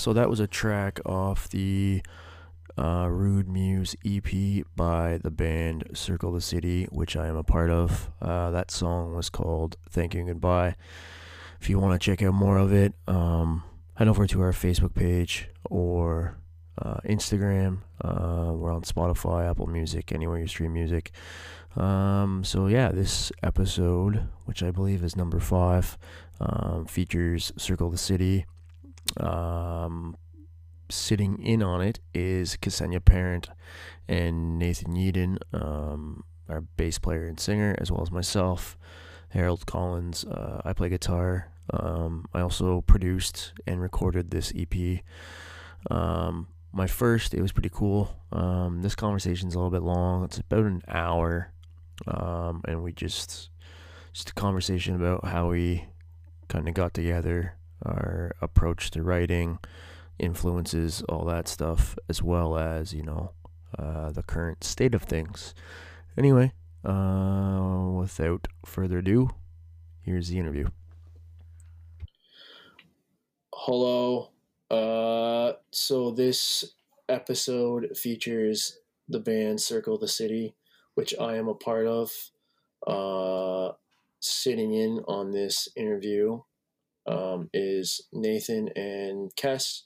so that was a track off the uh, Rude Muse EP by the band Circle the City, which I am a part of. Uh, that song was called Thank You and Goodbye. If you want to check out more of it, um, head over to our Facebook page or uh, Instagram. Uh, we're on Spotify, Apple Music, anywhere you stream music. Um, so yeah, this episode, which I believe is number five, um, features Circle the City. Um, sitting in on it is Ksenia Parent and Nathan Yeadon, um, our bass player and singer, as well as myself, Harold Collins. Uh, I play guitar. Um, I also produced and recorded this EP. Um, my first, it was pretty cool. Um, this conversation's a little bit long. It's about an hour, um, and we just just a conversation about how we kind of got together, our approach to writing, influences, all that stuff, as well as you know uh, the current state of things. Anyway, uh, without further ado, here's the interview. Hello. Uh, so this episode features the band Circle the City, which I am a part of. Uh, sitting in on this interview um, is Nathan and Kess,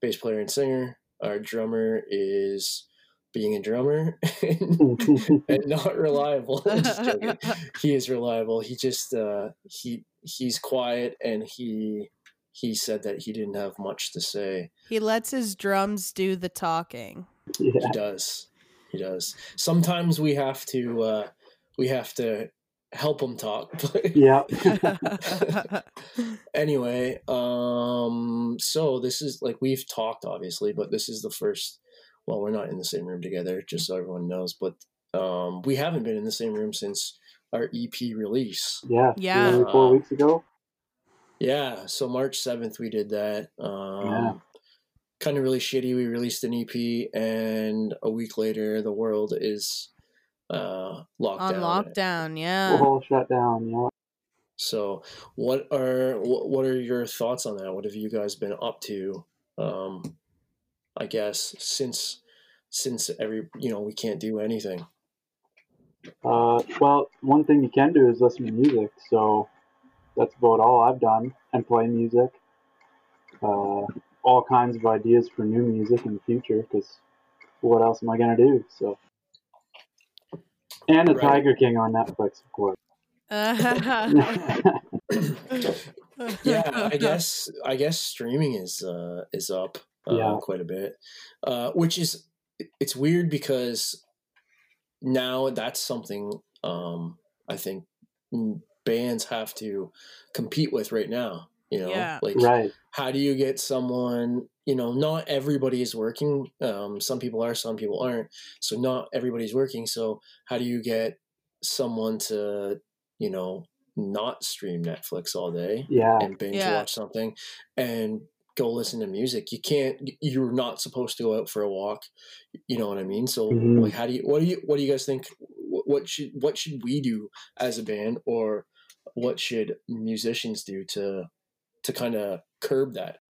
bass player and singer. Our drummer is being a drummer and not reliable. I'm just. He is reliable. He just uh, he he's quiet and he he said that he didn't have much to say. He lets his drums do the talking. He does. He does. Sometimes we have to uh, we have to help them talk. Yeah. anyway, um, so this is like we've talked obviously, but this is the first. Well, we're not in the same room together, just so everyone knows. But um, we haven't been in the same room since our EP release. Yeah. Yeah. Only four weeks ago. Yeah, so March seventh we did that. Um, Yeah. Kind of really shitty. We released an EP, and a week later, the world is uh, lockdown. On down. lockdown, The yeah. whole shut down. Yeah. So, what are what, what are your thoughts on that? What have you guys been up to? Um, I guess since since every you know we can't do anything. Uh, well, one thing you can do is listen to music. So that's about all I've done and play music. Uh, all kinds of ideas for new music in the future because what else am I going to do? So. And a Right. Tiger King on Netflix, of course. yeah, I guess I guess streaming is uh, is up uh, Yeah. quite a bit, uh, which is it's weird because now that's something um, I think bands have to compete with right now. You know, Yeah. like Right. how do you get someone? You know, not everybody is working. Um, some people are, some people aren't. So not everybody's working. So how do you get someone to you know not stream Netflix all day Yeah. and binge Yeah. watch something and go listen to music. You can't. You're not supposed to go out for a walk. You know what I mean? So Mhm. like, how do you? What do you? What do you guys think? What should What should we do as a band, or what should musicians do to to kind of curb that?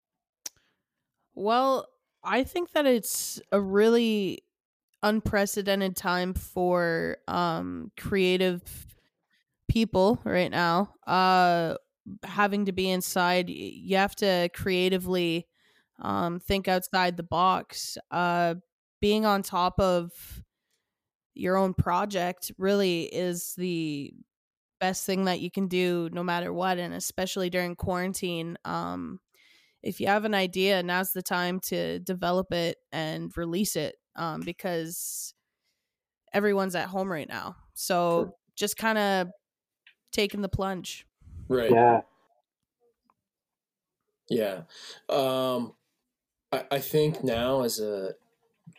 Well, I think that it's a really unprecedented time for um creative people right now. Uh having to be inside, you have to creatively um think outside the box. Uh being on top of your own project really is the best thing that you can do no matter what and especially during quarantine. Um if you have an idea, now's the time to develop it and release it um, because everyone's at home right now. So Sure. just kind of taking the plunge. Right. Yeah. Yeah. Um, I, I think now as a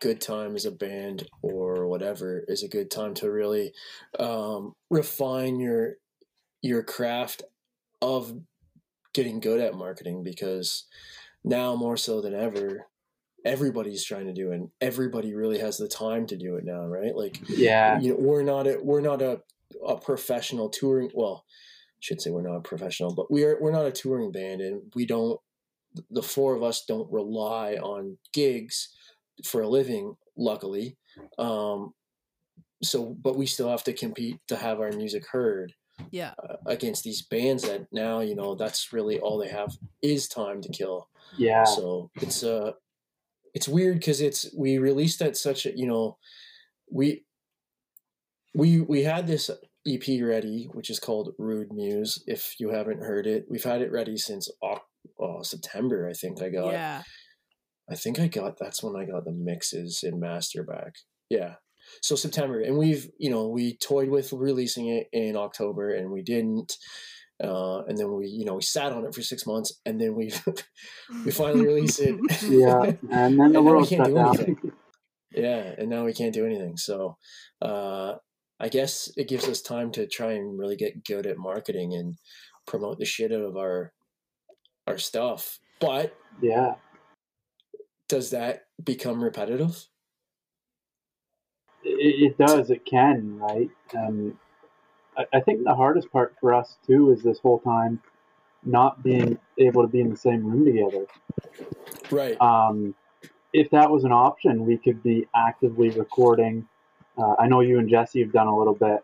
good time as a band or whatever is a good time to really um, refine your your craft of getting good at marketing because now more so than ever everybody's trying to do it and everybody really has the time to do it now right like Yeah. you know we're not a we're not a, a professional touring well I should say we're not a professional but we are we're not a touring band and we don't the four of us don't rely on gigs for a living luckily um so but we still have to compete to have our music heard Yeah. uh, against these bands that now you know that's really all they have is time to kill Yeah. so it's uh it's weird because it's we released at such a you know we we we had this ep ready which is called rude muse if you haven't heard it we've had it ready since Oc- uh, september i think i got Yeah. I think i got that's when i got the mixes and master back yeah so september and we've you know we toyed with releasing it in october and we didn't uh, and then we you know we sat on it for six months and then we we finally released it Yeah. And then the And we world can't do down. anything. yeah and now we can't do anything so uh i guess it gives us time to try and really get good at marketing and promote the shit out of our our stuff but yeah. Does that become repetitive It, it does. It can, right? Um, I, I think the hardest part for us too is this whole time not being able to be in the same room together. right Um, if that was an option, we could be actively recording. Uh, I know you and Jesse have done a little bit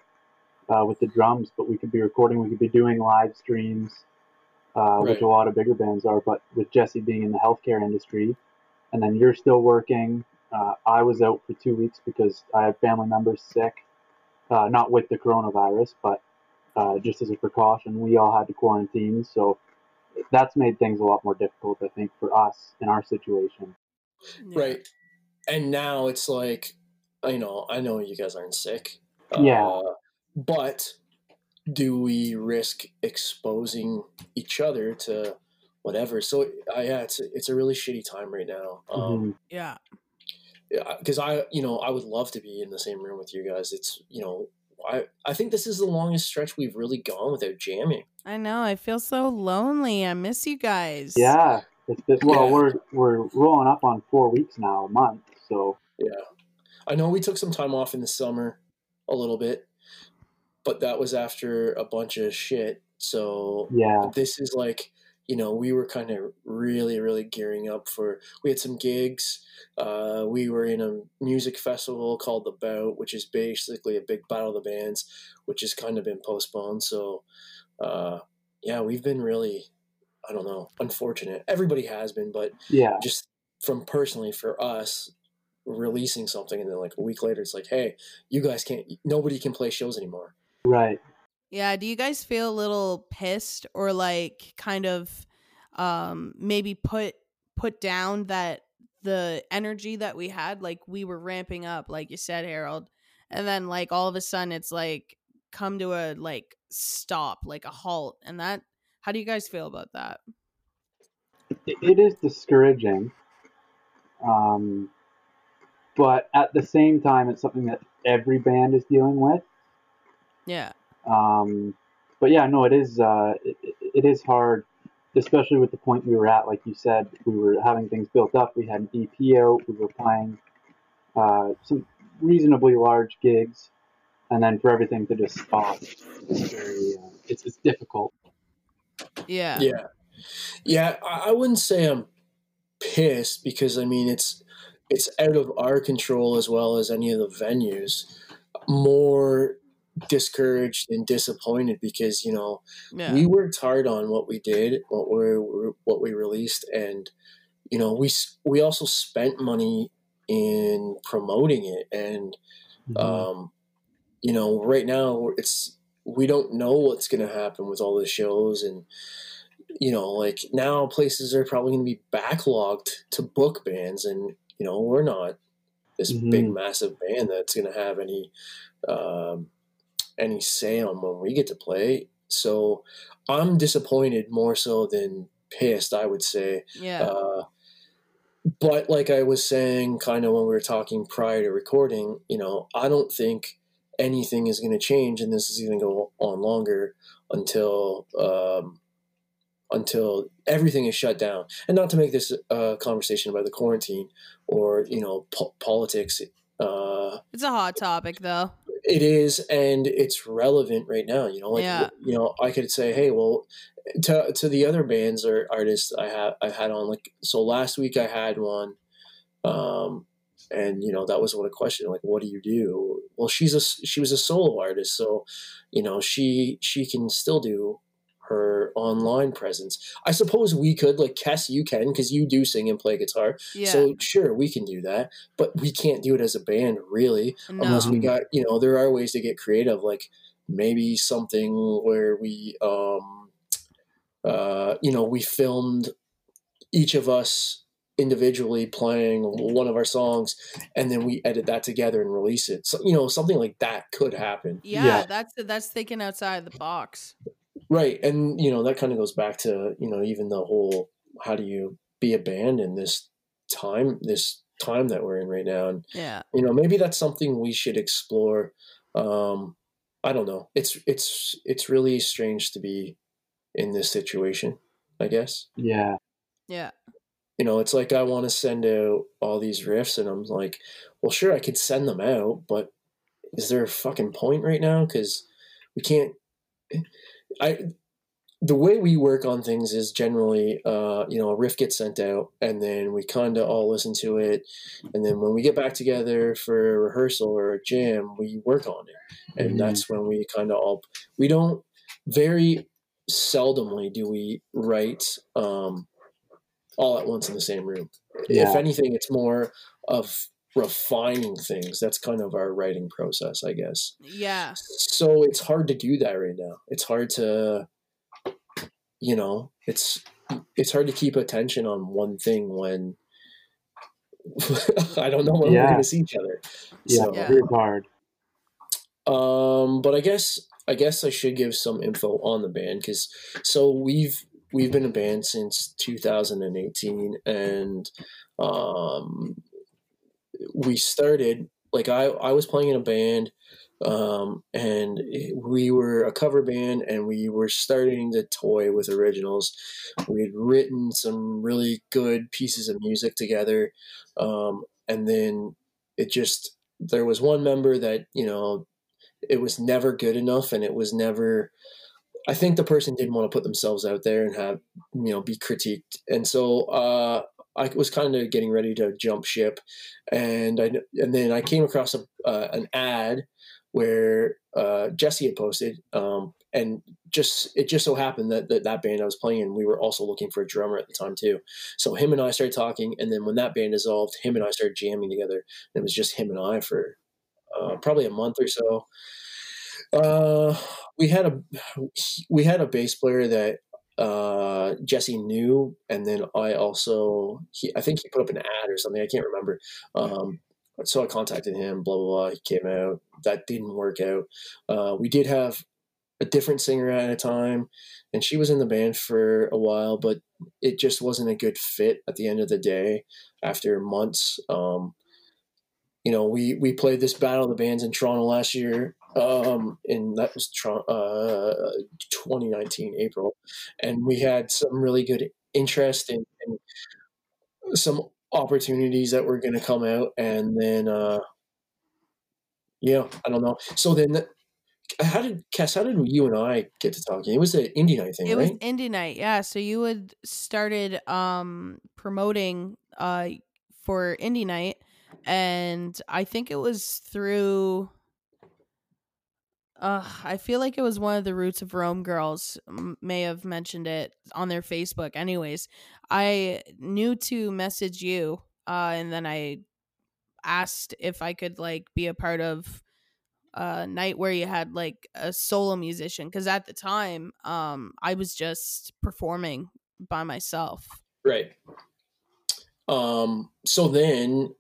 uh, with the drums, but we could be recording. We could be doing live streams, uh, which a lot of bigger bands are. But with Jesse being in the healthcare industry, and then you're still working. Uh, I was out for two weeks because I have family members sick, uh, not with the coronavirus, but uh, just as a precaution. We all had to quarantine, so that's made things a lot more difficult, I think, for us in our situation. Yeah. right and now it's like i know i know you guys aren't sick Yeah. uh, but do we risk exposing each other to whatever so uh, yeah it's it's a really shitty time right now um Mhm. Yeah. because I, you know, I would love to be in the same room with you guys. It's, you know, I, I think this is the longest stretch we've really gone without jamming. I know. I feel so lonely. I miss you guys. Yeah, it's been, well, Yeah. we're we're rolling up on four weeks now, a month. So Yeah. I know we took some time off in the summer a little bit, but that was after a bunch of shit. So yeah, this is like, you know, we were kind of really, really gearing up for. We had some gigs. Uh, we were in a music festival called The Bout, which is basically a big battle of the bands, which has kind of been postponed. So, uh, yeah, we've been really, I don't know, unfortunate. Everybody has been, but yeah, just from personally for us, releasing something and then like a week later, it's like, hey, you guys can't. Nobody can play shows anymore. right. Yeah. Do you guys feel a little pissed or like kind of um maybe put put down that the energy that we had, like we were ramping up, like you said, Harold, and then like all of a sudden it's like come to a like stop, like a halt, and that. How do you guys feel about that? It, is discouraging, um, but at the same time, it's something that every band is dealing with. Yeah. Um, but yeah, no, it is uh, it, it is hard, especially with the point we were at. Like you said, we were having things built up. We had an EP out. We were playing uh, some reasonably large gigs, and then for everything to just stop, it's very uh, it's, it's difficult. Yeah. Yeah. Yeah, I I wouldn't say I'm pissed because I mean it's it's out of our control as well as any of the venues. More discouraged and disappointed because you know Yeah. we worked hard on what we did, what we what we released, and you know we we also spent money in promoting it, and Mhm. um, you know right now it's we don't know what's going to happen with all the shows and you know like now places are probably going to be backlogged to book bands and you know we're not this big Mhm. massive band that's going to have any um, any say on when we get to play so i'm disappointed more so than pissed i would say Yeah. uh, but like I was saying, kind of when we were talking prior to recording, you know, I don't think anything is going to change, and this is going to go on longer until um, until everything is shut down. And not to make this a conversation about the quarantine or you know po- politics. Uh, it's a hot topic though. It is, and it's relevant right now. You know, like Yeah. you know, I could say, hey, well, to to the other bands or artists I have I had on like so last week I had one, um, and you know that was one question like, what do you do? Well, she's a she was a solo artist, so you know she she can still do her online presence. I suppose we could like Kess, you can because you do sing and play guitar. Yeah. So sure, we can do that, but we can't do it as a band, really, no. unless we got you know. There are ways to get creative, like maybe something where we, um, uh, you know, we filmed each of us individually playing one of our songs, and then we edit that together and release it. So you know, something like that could happen, yeah, Yeah. that's that's thinking outside the box. Right? And you know, that kind of goes back to you know, even the whole how do you be a band in this time, this time that we're in right now, and Yeah. you know maybe that's something we should explore um i don't know it's it's it's really strange to be in this situation i guess Yeah, Yeah. you know it's like i want to send out all these riffs and i'm like well sure i could send them out but is there a fucking point right now because we can't i the way we work on things is generally uh, you know a riff gets sent out and then we kind of all listen to it. And then when we get back together for a rehearsal or a jam we work on it. And Mhm. that's when we kind of all we don't very seldomly do we write um, all at once in the same room. If anything it's more of refining things. That's kind of our writing process i guess. Yeah. so it's hard to do that right now. It's hard to you know it's it's hard to keep attention on one thing when i don't know when we're going to see each other. Yeah, So- it is hard. um but i guess i guess i should give some info on the band because so we've we've been a band since 2018 and um we started like i i was playing in a band um and we were a cover band and we were starting to toy with originals. We had written some really good pieces of music together um and then it just there was one member that you know it was never good enough and it was never I think the person didn't want to put themselves out there and have you know be critiqued, and so uh, I was kind of getting ready to jump ship, and I and then I came across a, uh, an ad where uh, Jesse had posted, um, and just it just so happened that, that that band I was playing in, we were also looking for a drummer at the time too. So him and I started talking, and then when that band dissolved, him and I started jamming together. And it was just him and I for uh, probably a month or so. Uh, we had a we had a bass player that uh, Jesse knew, and then I also he I think he put up an ad or something. I can't remember. Um, so I contacted him. Blah blah blah. He came out. That didn't work out. Uh, we did have a different singer at a time, and she was in the band for a while, but it just wasn't a good fit at the end of the day. After months, um, you know, we we played this battle of the bands in Toronto last year, um, and that was uh, 2019 April, and we had some really good interest in, in some opportunities that were going to come out, and then uh, yeah, I don't know. So then, how did Cass? How did you and I get to talking? It was an indie night thing, It right? was indie night, yeah. So you had started um promoting uh for indie night, and I think it was through. Uh, I feel like it was one of the Roots of Rome girls may have mentioned it on their Facebook. Anyways, I knew to message you, uh, and then I asked if I could like be a part of a night where you had like a solo musician because at the time um i was just performing by myself Right. Um. So then,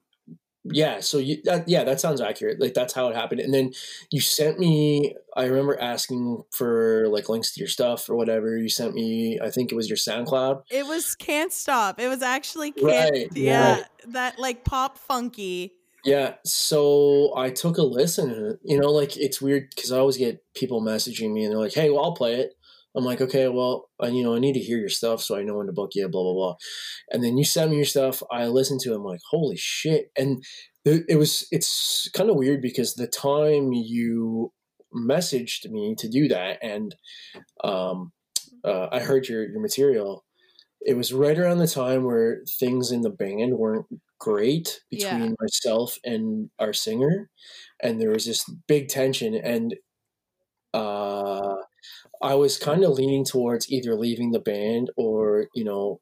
yeah. So you, that, yeah, that sounds accurate. Like that's how it happened. And then you sent me. I remember asking for like links to your stuff or whatever. You sent me. I think it was your SoundCloud. it was can't stop it was actually can't Right, yeah right. that like pop funky Yeah. So I took a listen. You know, like it's weird because I always get people messaging me and they're like, "Hey, well, I'll play it." I'm like, okay, well, I, you know, I need to hear your stuff so I know when to book you, blah, blah, blah. And then you send me your stuff. I listen to it. I'm like, holy shit. And it it was, it's kind of weird because the time you messaged me to do that and um, uh, I heard your, your material, it was right around the time where things in the band weren't great between Yeah. myself and our singer. And there was this big tension. And uh, I was kind of leaning towards either leaving the band or, you know,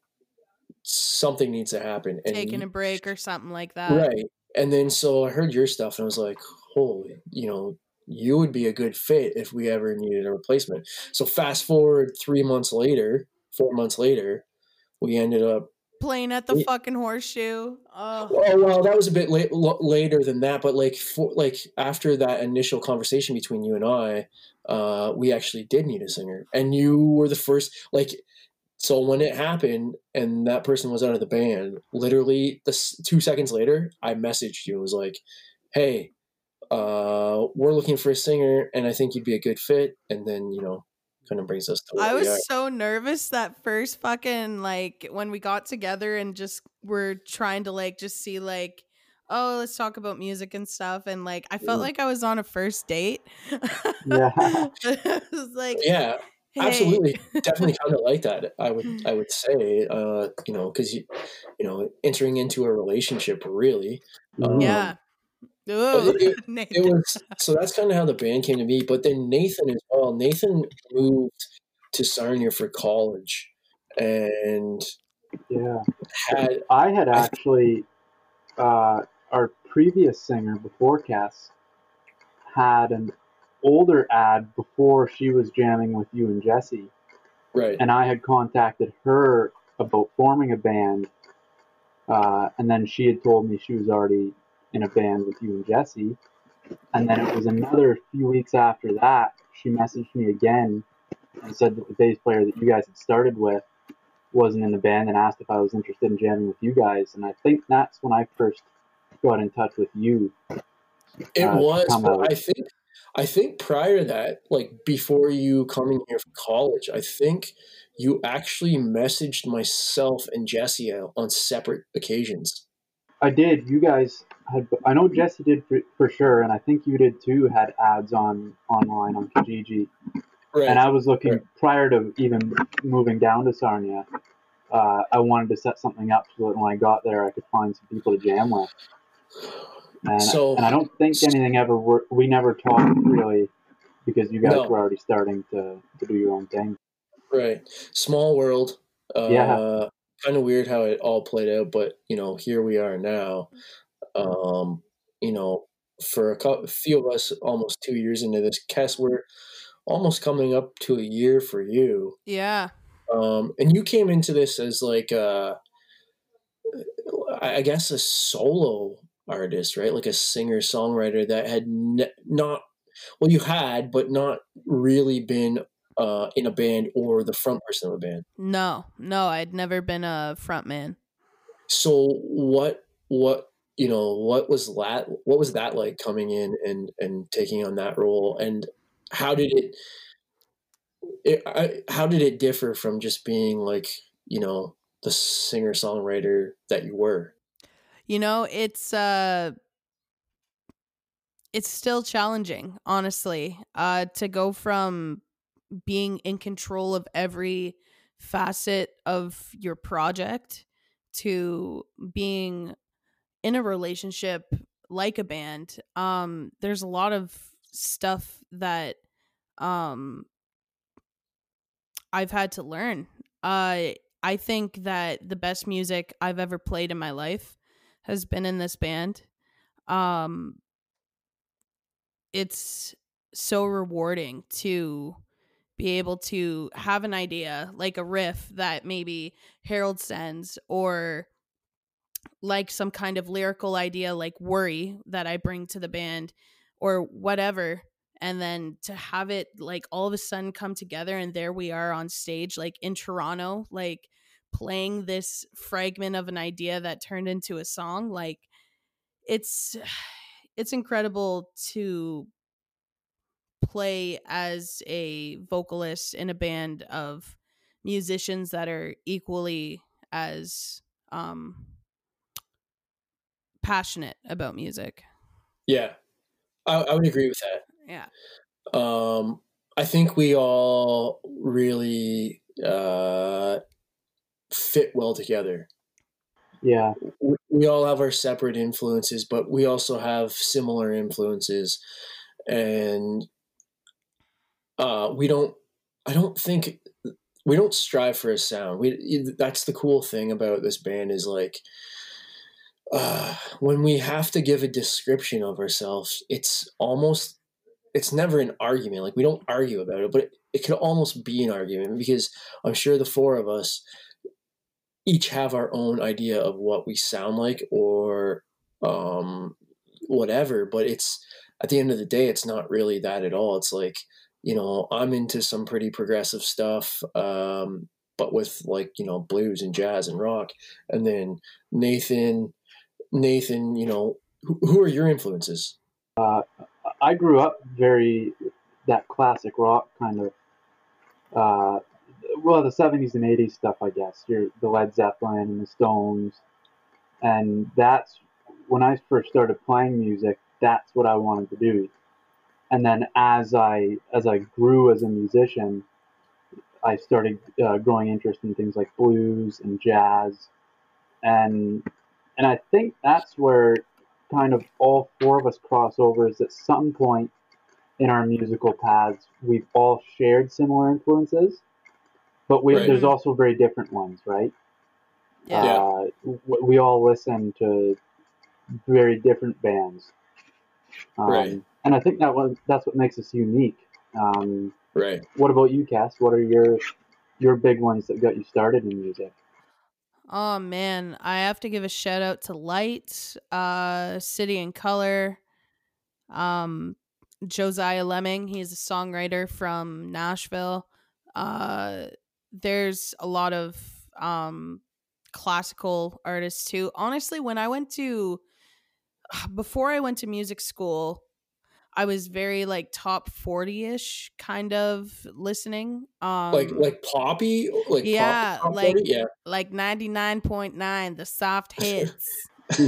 something needs to happen. And taking a break or something like that right. And then so I heard your stuff and I was like, holy, you know, you would be a good fit if we ever needed a replacement. So fast forward three months later, four months later, we ended up playing at the We- fucking horseshoe oh Oh well, that was a bit late, l- later than that, but like for like after that initial conversation between you and I, uh, we actually did need a singer, and you were the first. Like, so when it happened and that person was out of the band, literally the s- two seconds later, I messaged you. and was like, "Hey, uh, we're looking for a singer, and I think you'd be a good fit." And then you know, kind of brings us to I was so nervous that first fucking like when we got together and just were trying to like just see like oh let's talk about music and stuff and like I felt Mm. like I was on a first date. Yeah. it was like Yeah, hey. absolutely definitely kind of like that i would i would say uh you know because you you know entering into a relationship really um, Yeah. Ooh, it, it Nathan. was so that's kind of how the band came to be but then nathan as well nathan moved to sarnia for college and Yeah. had I had actually, uh, our previous singer before Cass had an older ad before she was jamming with you and Jesse, right. And I had contacted her about forming a band, uh, and then she had told me she was already in a band with you and Jesse, and then it was another few weeks after that she messaged me again and said that the bass player that you guys had started with wasn't in the band and asked if I was interested in jamming with you guys, and I think that's when I first got in touch with you. it uh, was. but i think i think prior to that like before you coming here from college i think you actually messaged myself and jesse on separate occasions I did. You guys had. I know Jesse did for, for sure, and I think you did too. Had ads on online on Kijiji, right and I was looking Right. prior to even moving down to Sarnia. Uh, I wanted to set something up so that when I got there, I could find some people to jam with. And, So- and I don't think anything ever worked. We never talked really because you guys No. were already starting to, to do your own thing. Right. Small world. Uh, Yeah. Kind of weird how it all played out, but you know, here we are now. Um, you know, for a cou- few of us, almost two years into this, Kess, we're almost coming up to a year for you. yeah. Um, and you came into this as like, uh, I I guess, a solo artist, right? Like a singer songwriter that had ne- not, well, you had, but not really been uh, in a band or the front person of a band. No, no, I'd never been a front man. So what what you know, what was that? What was that like coming in and and taking on that role, and how did it? it I, how did it differ from just being like you know the singer songwriter that you were? You know, it's uh it's still challenging, honestly. Uh to go from being in control of every facet of your project to being in a relationship like a band um there's a lot of stuff that um I've had to learn. Uh I think that the best music I've ever played in my life has been in this band. Um it's so rewarding to be able to have an idea like a riff that maybe Harold sends or like some kind of lyrical idea like worry that I bring to the band or whatever and then to have it like all of a sudden come together and there we are on stage like in Toronto like playing this fragment of an idea that turned into a song like it's it's incredible to play as a vocalist in a band of musicians that are equally as um passionate about music. Yeah, I, I would agree with that. Yeah. Um, I think we all really uh, fit well together. Yeah. We, we all have our separate influences, but we also have similar influences, and uh, we don't. I don't think we don't strive for a sound. We that's the cool thing about this band is like uh, when we have to give a description of ourselves, it's almost it's never an argument. Like we don't argue about it, but it, it could almost be an argument because I'm sure the four of us each have our own idea of what we sound like or um, whatever. But it's at the end of the day, it's not really that at all. It's like you know I'm into some pretty progressive stuff. Um, but with like you know blues and jazz and rock and then nathan Nathan, you know, who, who are your influences? Uh, I grew up very that classic rock kind of. Uh, well, the '70s and '80s stuff, I guess. You're the Led Zeppelin and the Stones, and that's when I first started playing music. That's what I wanted to do. And then as I as I grew as a musician, I started uh, growing interest in things like blues and jazz, and and I think that's where kind of all four of us cross over is at some point in our musical paths, we've all shared similar influences, but we, Right. there's also very different ones, right? Yeah. Uh, w- we all listen to very different bands. Um, Right. And I think that was, that's what makes us unique. Um, Right. what about you, Cass? What are your your big ones that got you started in music? Oh man, I have to give a shout out to Light, uh, City and Color, um, Josiah Leming. He's a songwriter from Nashville. Uh, there's a lot of um, classical artists too. Honestly, when I went to before I went to music school, I was very like top forty ish kind of listening. Um, Like like poppy, like Yeah, pop like- yeah. like 99.9 the soft hits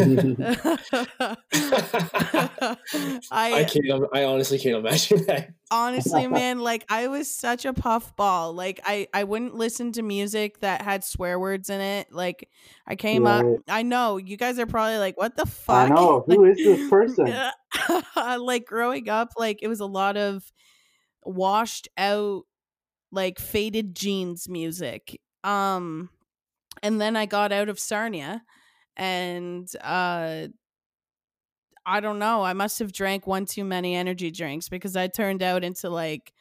I i can't. I honestly can't imagine that. honestly man like i was such a puffball like i i wouldn't listen to music that had swear words in it like i came up i know you guys are probably like what the fuck?" I fuck know. Who is this person? like growing up like it was a lot of washed out like faded jeans music um and then i got out of sarnia and uh i don't know i must have drank one too many energy drinks because i turned out into like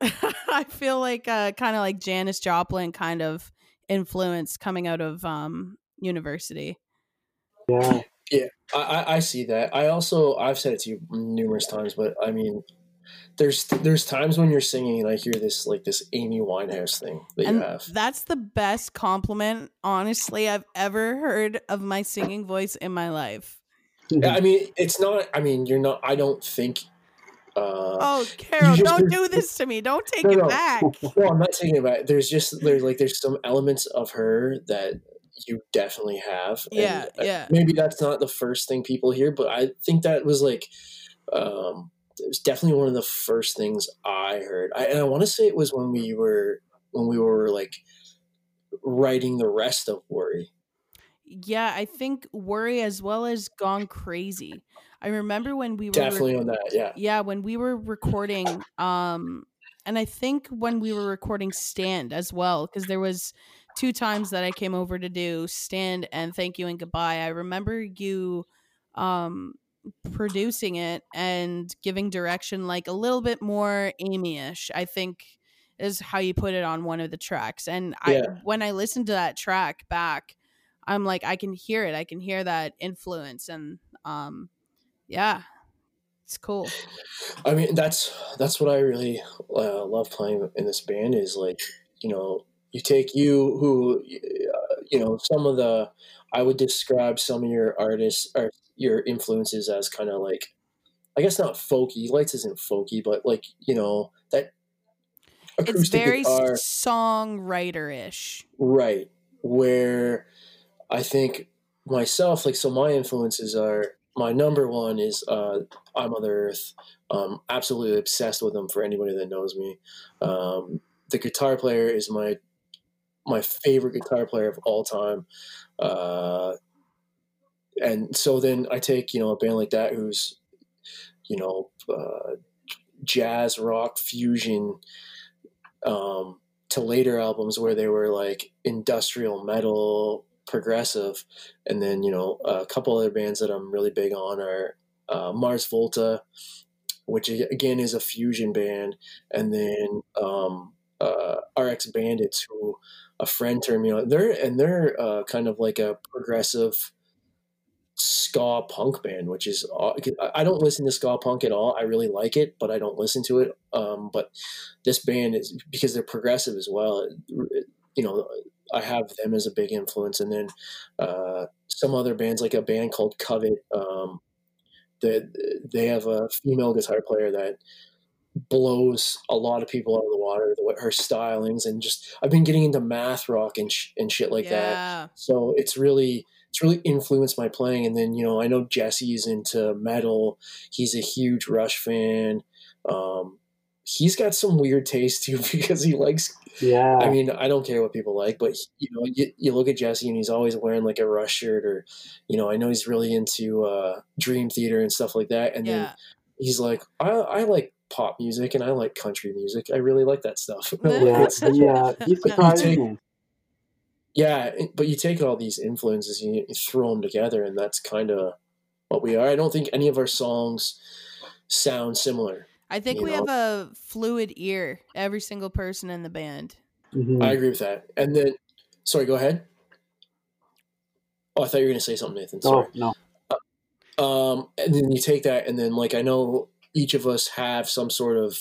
i feel like uh kind of like Janis Joplin kind of influence coming out of um university Yeah. Yeah. I I see that. I also I've said it to you numerous times, but I mean, there's there's times when you're singing and I hear this like this Amy Winehouse thing that and you have. that's the best compliment, honestly, I've ever heard of my singing voice in my life. I mean, it's not. I mean, you're not. I don't think. Uh, Oh, Carol, just- don't do this to me. Don't take No, it no. back. no, I'm not taking it back. There's just there's like there's some elements of her that you definitely have. Yeah, uh, yeah. Maybe that's not the first thing people hear, but I think that was like, um, it was definitely one of the first things I heard. I, and I want to say it was when we were when we were like writing the rest of Worry. Yeah, I think worry as well as gone crazy. I remember when we were Definitely on that. Yeah. yeah when we were recording um and i think when we were recording stand as well because there was two times that i came over to do stand and thank you and goodbye i remember you um producing it and giving direction like a little bit more amy-ish i think is how you put it on one of the tracks and i when i listened to that track back i'm like i can hear it i can hear that influence and um yeah it's cool. I mean, that's that's what I really uh, love playing in this band is like you know you take you who uh, you know some of the I would describe some of your artists or your influences as kind of like I guess not folky. Lights isn't folky, but like you know that it's very guitar. songwriter-ish Right. Where I think myself, like, so my influences are my number one is uh, I Mother Earth. Um, absolutely obsessed with them for anybody that knows me. Um, the guitar player is my my favorite guitar player of all time. Uh, and so then I take, you know, a band like that who's, you know, uh, jazz, rock, fusion, um, to later albums where they were like industrial metal, progressive, and then you know a couple other bands that I'm really big on are uh, Mars Volta, which again is a fusion band, and then um, uh, RX Bandits, who a friend turned me on. They're and they're uh, kind of like a progressive ska punk band, which is I- don't listen to ska punk at all. I really like it, but I don't listen to it. Um, but this band is because they're progressive as well. you know, I have them as a big influence, and then uh, some other bands like a band called Covet. Um, that they have a female guitar player that blows a lot of people out of the water. The, her stylings and just I've been getting into math rock and sh- and shit like that. So it's really it's really influenced my playing. And then you know I know Jesse's into metal. He's a huge Rush fan. Um, he's got some weird taste too because he likes. Yeah. I mean, I don't care what people like, but you know, you, you look at Jesse and he's always wearing like a Rush shirt, or you know, I know he's really into uh, Dream Theater and stuff like that. And then he's like, I, I like pop music and I like country music. I really like that stuff. Yeah. yeah, It's- yeah. He take- yeah, but you take all these influences and you, you throw them together, and that's kind of what we are. I don't think any of our songs sound similar. i think we know. have a fluid ear every single person in the band Mhm. I agree with that. And then, sorry, go ahead. Oh, I thought you were going to say something, Nathan. Sorry. oh no. Um, and then you take that, and then like I know each of us have some sort of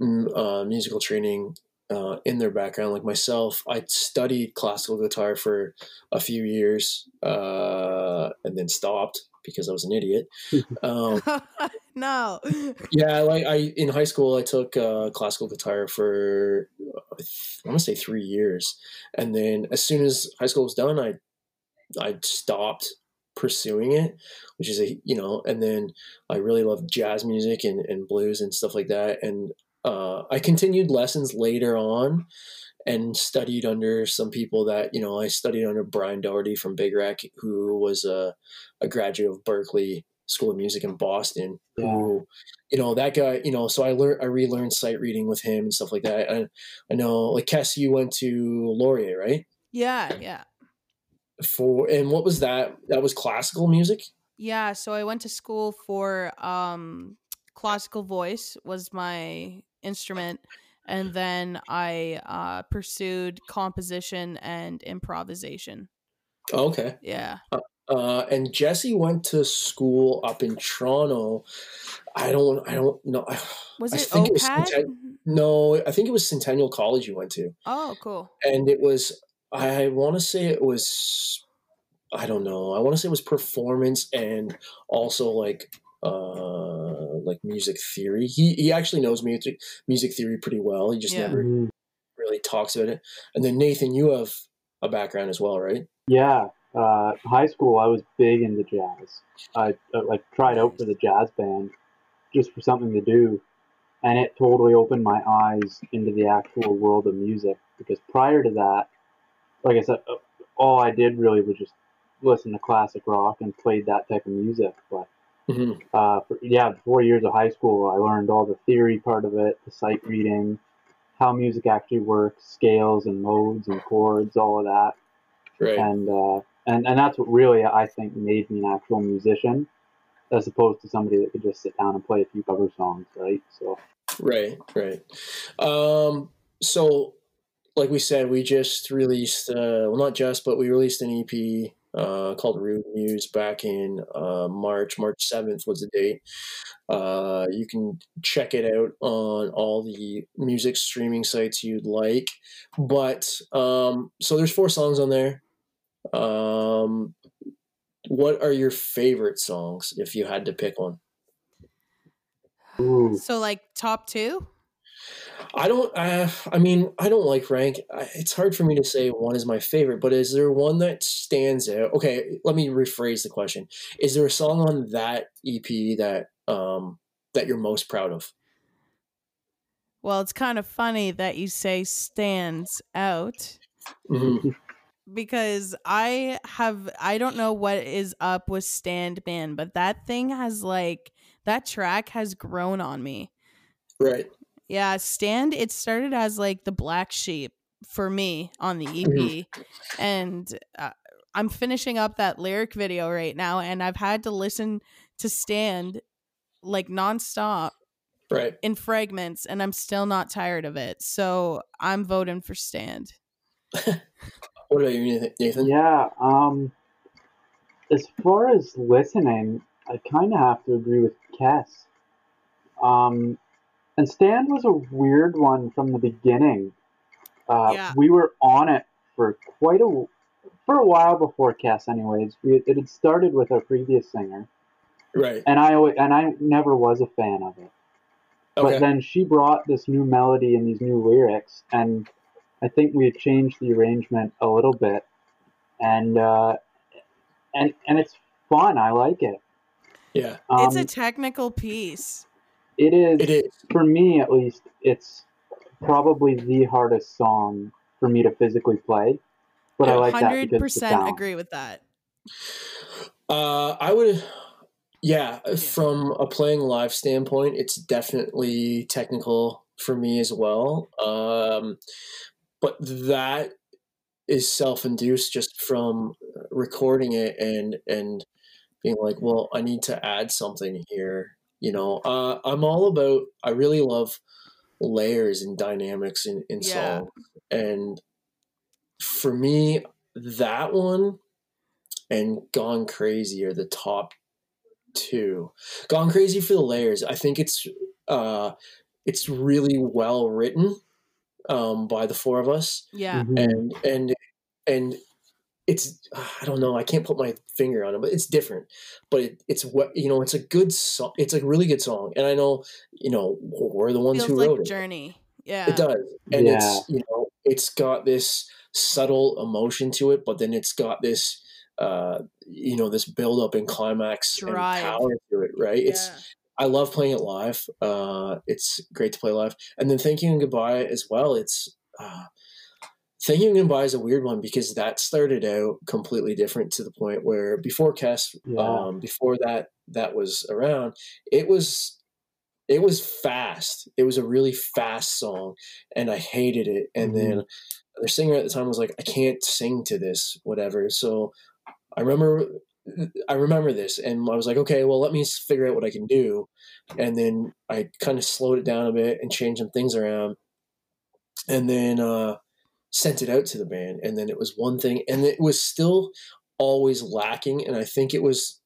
mm, uh, musical training uh, in their background. Like myself, I studied classical guitar for a few years, uh, and then stopped because I was an idiot. Um, no yeah, like I in high school, I took uh, classical guitar for uh, I want to say three years, and then as soon as high school was done, I I stopped pursuing it, which is a you know, and then I really love jazz music and, and blues and stuff like that, and uh, I continued lessons later on and studied under some people that you know I studied under Brian Doherty from Big Wreck, who was a, a graduate of Berklee School of Music in Boston. Yeah. Who, you know, that guy. You know, so I learned I relearned sight reading with him and stuff like that. And I know, like Cass, you went to Laurier, right? yeah yeah For and what was that? That was classical music. yeah so i went to school for um classical voice was my instrument and then i uh pursued composition and improvisation okay. yeah Uh, and Jesse went to school up in Toronto. I don't. I don't know. Was I it think it was OPAD? Centen- No, I think it was Centennial College you went to, oh, cool. and it was. I want to say it was. I don't know. I want to say it was performance and also like uh like music theory. He he actually knows music music theory pretty well. He just Yeah. never Mhm. really talks about it. And then Nathan, you have a background as well, right? Yeah, uh, high school I was big into jazz. I uh, like tried out for the jazz band just for something to do, and it totally opened my eyes into the actual world of music. Because prior to that, like I said, all I did really was just listen to classic rock and played that type of music. But hmm uh, for, yeah, four years of high school, I learned all the theory part of it, the sight reading, how music actually works, scales and modes and chords, all of that Right. and uh, and and that's what really I think made me an actual musician, as opposed to somebody that could just sit down and play a few cover songs, right? So Right, right. Um, so, like we said, we just released, uh, well, not just, but we released an EP uh, called Rude News back in uh, March. March 7th was the date. Uh, you can check it out on all the music streaming sites you'd like. But, um, so there's four songs on there. Um, what are your favorite songs if you had to pick one? ooh, So like top two? I don't. Uh, I mean, I don't like rank. I, it's hard for me to say one is my favorite, but is there one that stands out? Okay, let me rephrase the question. Is there a song on that EP that um that you're most proud of? Well, it's kind of funny that you say stands out hmm because I have I don't know what is up with Stand Man, but that thing has like that track has grown on me. Right. Yeah, Stand it started as like the black sheep for me on the EP Mhm. and uh, I'm finishing up that lyric video right now and I've had to listen to Stand like nonstop Right. in fragments and I'm still not tired of it. So I'm voting for Stand. What about you, Nathan- Nathan? yeah. Um, as far as listening, I kind of have to agree with Kess. Um, and Stan was a weird one from the beginning. Uh, Yeah. We were on it for quite a for a while before Cass, anyways. We, it had started with our previous singer. Right. and I always, and I never was a fan of it. Okay. But then she brought this new melody and these new lyrics, and I think we had changed the arrangement a little bit, and uh, and and it's fun. I like it. yeah. Um, it's a technical piece. It is It is. for me at least. It's probably the hardest song for me to physically play, but I Yeah. like that Hundred because it's the percent agree with that. Uh, I would, yeah, from a playing live standpoint, it's definitely technical for me as well. Um, but that is self-induced just from recording it and and being like, well, I need to add something here. You know, uh, I'm all about. I really love layers and dynamics in in Yeah. songs, and for me, that one and Gone Crazy are the top two. Gone Crazy for the layers. I think it's uh it's really well written um by the four of us Yeah. Mhm. and and and it's I don't know I can't put my finger on it but it's different but it, it's what you know it's a good song it's a really good song and I know you know we're the ones Feels who like wrote it Journey. Yeah. it does, and Yeah. it's you know it's got this subtle emotion to it, but then it's got this uh you know this build up and climax Drive. and power to it, right? It's I love playing it live. Uh, it's great to play live, and then thank you and goodbye as well. It's uh, you and goodbye is a weird one because that started out completely different to the point where before Kess, Yeah. um, before that that was around, it was it was fast. It was a really fast song, and I hated it. And then the singer at the time was like, "I can't sing to this, whatever." So I remember, I remember this, and I was like, "Okay, well, let me figure out what I can do." And then I kind of slowed it down a bit and changed some things around, and then uh, sent it out to the band. And then it was one thing, and it was still always lacking, and I think it was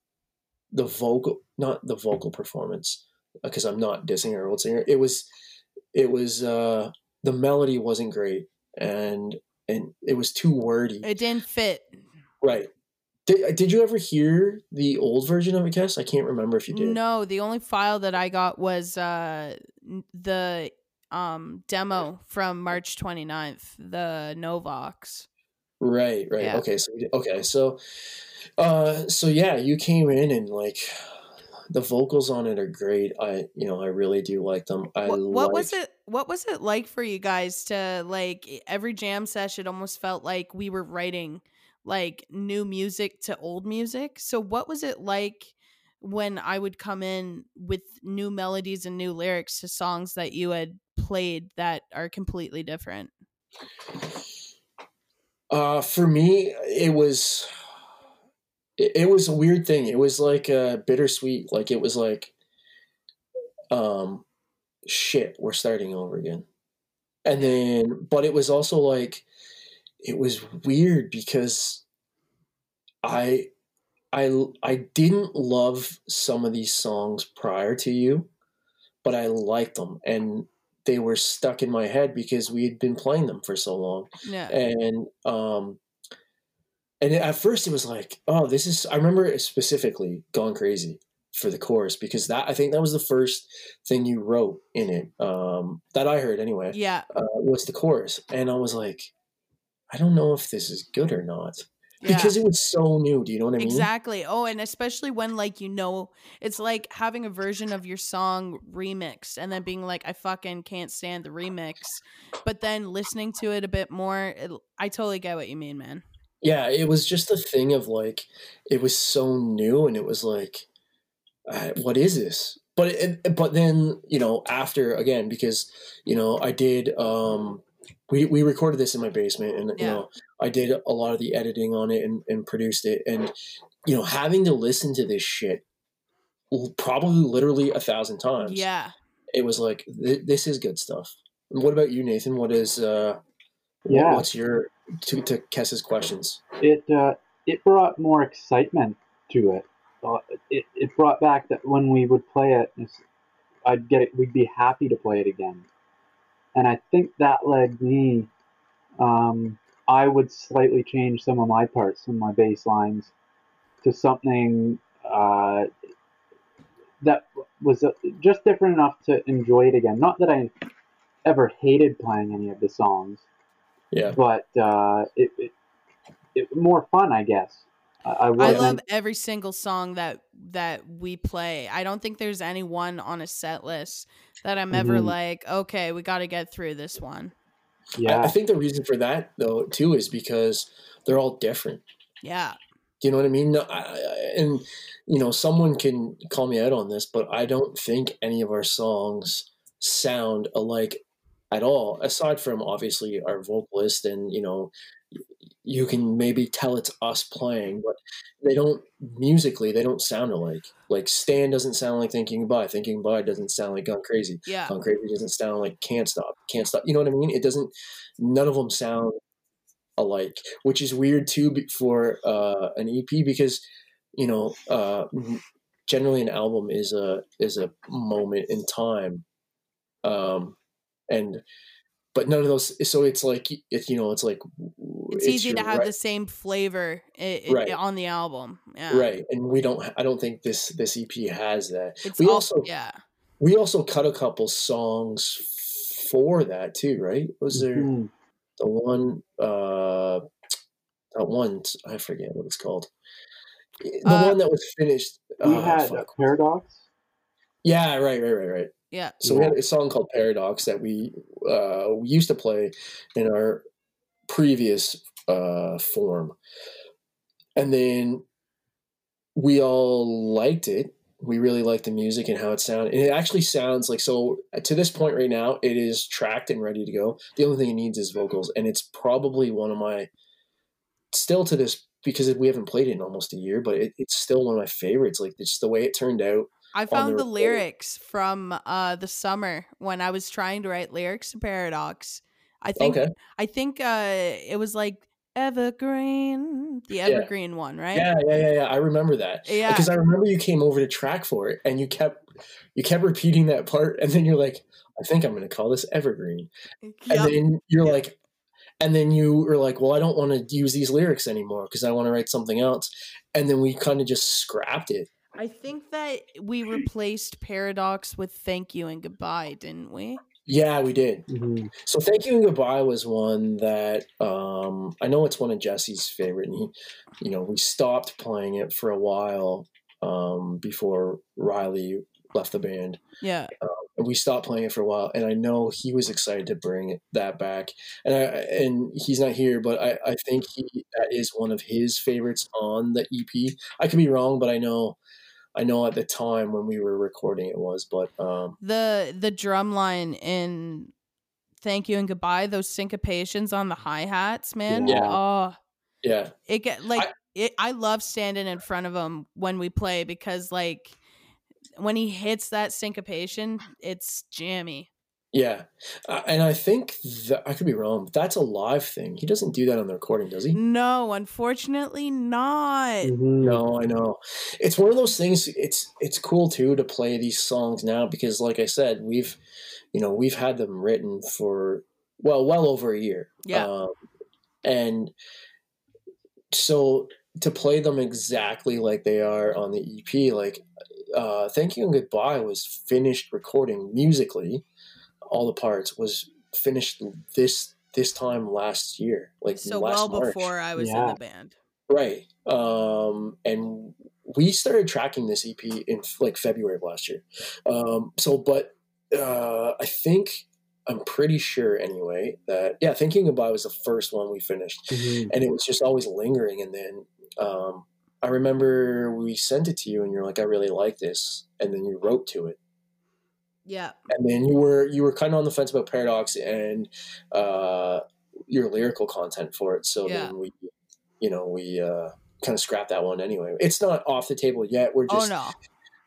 the vocal, not the vocal performance, because I'm not dissing our old singer. It was, it was uh, the melody wasn't great, and and it was too wordy. It didn't fit. right. Did, did you ever hear the old version of it, Kess? I can't remember if you did. No, the only file that I got was uh the um demo from March 29th, the Novox. Right, right. Yeah. Okay, so okay, so uh so yeah, you came in and like the vocals on it are great. I you know, I really do like them. I What, what was it what was it like for you guys to like every jam session almost felt like we were writing like new music to old music. So what was it like when I would come in with new melodies and new lyrics to songs that you had played that are completely different? Uh, for me, it was it, it was a weird thing. It was like uh, bittersweet. Like it was like, um, shit, we're starting over again. And then, but it was also like, it was weird because I, I, I didn't love some of these songs prior to you, but I liked them and they were stuck in my head because we had been playing them for so long Yeah. and um and at first it was like oh this is i remember specifically gone crazy for the chorus because that i think that was the first thing you wrote in it um that i heard anyway Yeah. uh, was the chorus and i was like i don't know if this is good or not Yeah. because it was so new do you know what i mean Exactly. Oh, and especially when like you know, it's like having a version of your song remixed and then being like, I fucking can't stand the remix, but then listening to it a bit more, it, I totally get what you mean, man. yeah it was just the thing of like it was so new and it was like uh, what is this but it, but then you know after again because you know i did um we, we recorded this in my basement and you know i did a lot of the editing on it and, and produced it and you know having to listen to this shit probably literally a thousand times Yeah. it was like th- this is good stuff And what about you nathan what is uh wh- Yeah. what's your to, to kess's questions it uh, it brought more excitement to it. Uh, it. It brought back that when we would play it, I'd get it. We'd be happy to play it again, and I think that led me. Um, I would slightly change some of my parts, some of my bass lines, to something uh, that was uh, just different enough to enjoy it again. Not that I ever hated playing any of the songs, yeah but uh, it, it it more fun, I guess. I, I I love every single song that that we play. I don't think there's any one on a set list that I'm ever Mhm. like, okay, we got to get through this one. Yeah, I think the reason for that though too is because they're all different. Yeah. Do you know what I mean? I, I- and you know, someone can call me out on this, but I don't think any of our songs sound alike at all. Aside from obviously our vocalist, and you know, y- you can maybe tell it's us playing, but they don't musically. They don't sound alike. Like Stan doesn't sound like Thank You and Goodbye. Thank You and Goodbye doesn't sound like Gone Crazy. Yeah. Gone Crazy doesn't sound like Can't Stop. Can't Stop. You know what I mean? It doesn't. None of them sound alike, which is weird too for uh, an EP because you know uh, generally an album is a is a moment in time, um, and but none of those. So it's like it's you know it's like It's, easy to have right- the same flavor i- i- Right. on the album. Yeah. right, and we don't. I don't think this this EP has that. It's we all- also yeah. we also cut a couple songs for that too, right? Was there? Mhm. the one uh that one I forget what it's called. The Uh, one that was finished. we uh, had fuck. Paradox. Yeah, right, right, right, right. Yeah. So we had a song called Paradox that we uh we used to play in our previous uh form. And then we all liked it. We really liked the music and how it sounded. And it actually sounds like so to this point right now, it is tracked and ready to go. The only thing it needs is vocals. And it's probably one of my still to this because we haven't played it in almost a year, but it, it's still one of my favorites. Like just the way it turned out. I found the lyrics from uh the summer when I was trying to write lyrics to Paradox. I think Okay. I think uh it was like Evergreen, the Evergreen one, right? Yeah, yeah, yeah, yeah. I remember that. Yeah. Because I remember you came over to track for it and you kept you kept repeating that part and then you're like, I think I'm gonna call this Evergreen. Yep. And then you're like and then you were like, Well, I don't want to use these lyrics anymore because I want to write something else. And then we kind of just scrapped it. I think that we replaced Paradox with Thank You and Goodbye, didn't we? Yeah, we did. hmm So thank you and goodbye was one that um, I know it's one of Jesse's favorite, and he, you know, we stopped playing it for a while um, before Riley left the band, Yeah. and we stopped playing it for a while. And I know he was excited to bring that back, and I and he's not here, but I, I think he that is one of his favorites on the EP. I could be wrong, but I know. I know at the time when we were recording it was, but um, The the drum line in Thank You and Goodbye, those syncopations on the hi hats, man. Yeah. Oh, yeah, it get like it, I love standing in front of them when we play because like when he hits that syncopation, it's jammy. Yeah, uh, and I think that I could be wrong. But that's a live thing. He doesn't do that on the recording, does he? No, unfortunately not. No, I know. It's one of those things. It's it's cool too to play these songs now because, like I said, we've you know we've had them written for well well over a year. Yeah. um, and so to play them exactly like they are on the EP, like uh, "Thank You and Goodbye" was finished recording musically. All the parts was finished this this time last year, like So last well March. before I was in the band. Right. Um, and we started tracking this EP in like February of last year. Um, so, but uh, I think I'm pretty sure anyway that yeah, thank you and goodbye was the first one we finished, hmm and it was just always lingering. And then um, I remember we sent it to you, and you're like, I really like this, and then you wrote to it. Yeah. And then you were you were kind of on the fence about paradox and uh, your lyrical content for it. So Yeah. then we, you know, we uh, kind of scrapped that one anyway. It's not off the table yet. We're Oh just no.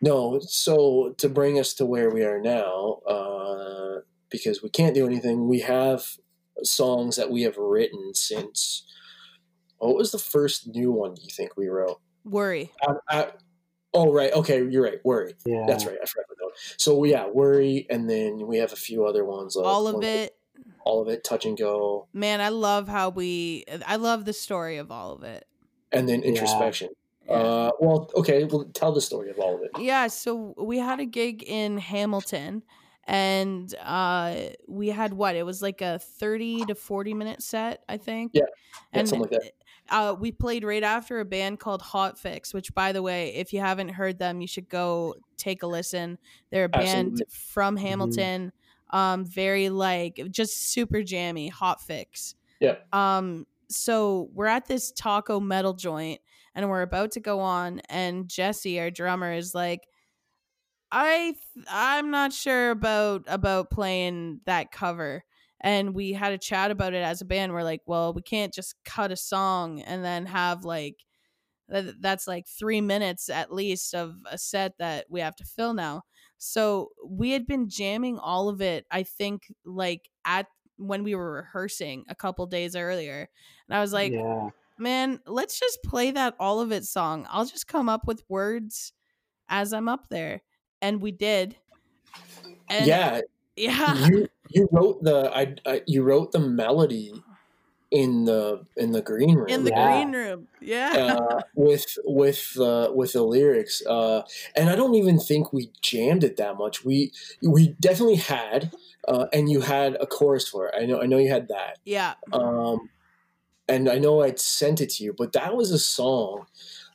no. So to bring us to where we are now, uh, because we can't do anything, we have songs that we have written since. What was the first new one? You think we wrote? Worry. Uh, uh, oh right, okay, you're right. Worry. Yeah. That's right. I forgot about that. one. So yeah, worry, and then we have a few other ones. Like All of one- it. all of it, touch and go, Man, I love how we I love the story of all of it. and then introspection. Yeah. Uh, well, okay, well, tell the story of all of it. Yeah, so we had a gig in Hamilton and uh we had what? It was like a 30 to 40 minute set, I think. Yeah. Yeah, And something like that. Uh we played right after a band called Hot Fix, which by the way, if you haven't heard them, you should go take a listen. They're a band Absolutely. from Hamilton. Um very like just super jammy, Hot Fix. Yeah. Um so we're at this taco metal joint and we're about to go on and Jesse our drummer is like I th- I'm not sure about about playing that cover and we had a chat about it as a band we're like well we can't just cut a song and then have like th- that's like 3 minutes at least of a set that we have to fill now so we had been jamming all of it i think like at when we were rehearsing a couple days earlier and i was like yeah. man, let's just play that all of it song. I'll just come up with words as I'm up there. And we did. And yeah, Yeah. you you wrote the I, I you wrote the melody in the in the green room In the Yeah. green room. Yeah. uh, with with uh, with the lyrics, uh, and I don't even think we jammed it that much. We we definitely had, uh, and you had a chorus for it. I know I know you had that. yeah. um, and I know I'd sent it to you, but that was a song.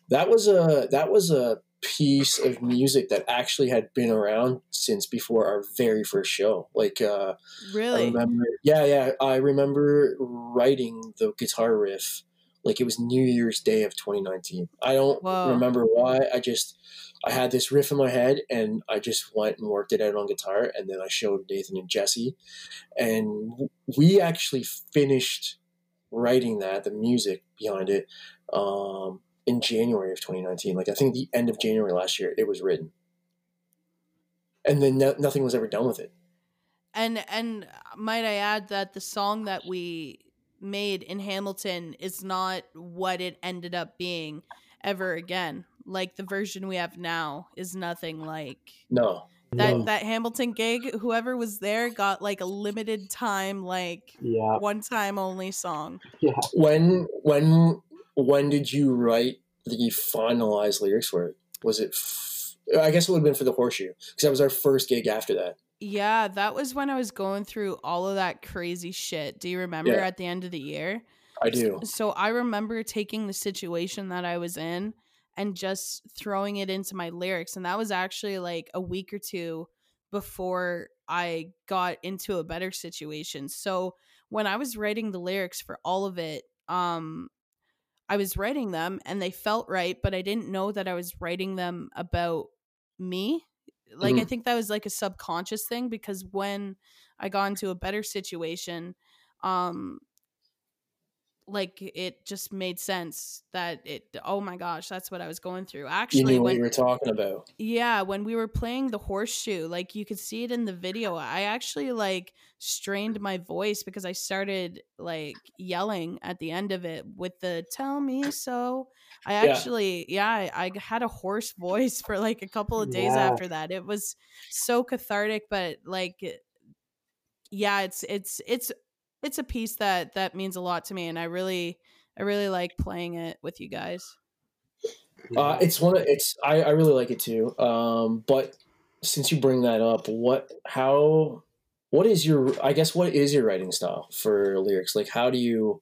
That was a that was a piece of music that actually had been around since before our very first show. Like uh, I Really. remember, yeah, yeah, I remember writing the guitar riff like it was New Year's Day of 2019. I don't Whoa. remember why. I just I had this riff in my head and I just went and worked it out on guitar and then I showed Nathan and Jesse and we actually finished writing that the music behind it um, in January of 2019. Like I think the end of January last year it was written. And then no- nothing was ever done with it. And and might I add that the song that we made in Hamilton is not what it ended up being ever again. Like the version we have now is nothing like No. that No. that Hamilton gig. Whoever was there got like a limited time, like Yeah, one time only song. yeah. When when when did you write the finalized lyrics for it? Was it? F- I guess it would have been for the horseshoe because that was our first gig after that. Yeah, that was when I was going through all of that crazy shit. Do you remember Yeah. at the end of the year? I do. So I remember taking the situation that I was in and just throwing it into my lyrics. And that was actually like a week or two before I got into a better situation. So when I was writing the lyrics for all of it, um, I was writing them and they felt right, but I didn't know that I was writing them about me. Like I Mhm. think that was like a subconscious thing because when I got into a better situation, um like it just made sense that it oh my gosh that's what i was going through You actually knew what when you were talking about. yeah when we were playing the horseshoe like you could see it in the video i actually like strained my voice because i started like yelling at the end of it with the tell me so i Yeah. actually yeah I, I had a hoarse voice for like a couple of days Yeah. after that it was so cathartic but like yeah it's it's it's it's a piece that that means a lot to me and i really i really like playing it with you guys Uh, it's one. Of, it's I, I really like it too. Um, but since you bring that up, what how what is your I guess what is your writing style for lyrics? Like how do you?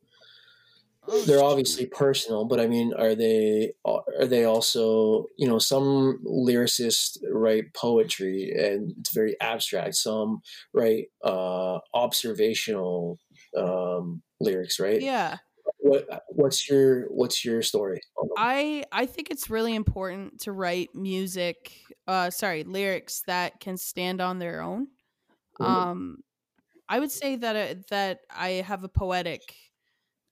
They're obviously personal, but I mean, are they are they also you know some lyricists write poetry and it's very abstract. Some write uh, observational um, lyrics, right? yeah What what's your what's your story? I I think it's really important to write music, uh sorry, lyrics that can stand on their own. Mhm. Um I would say that uh, that I have a poetic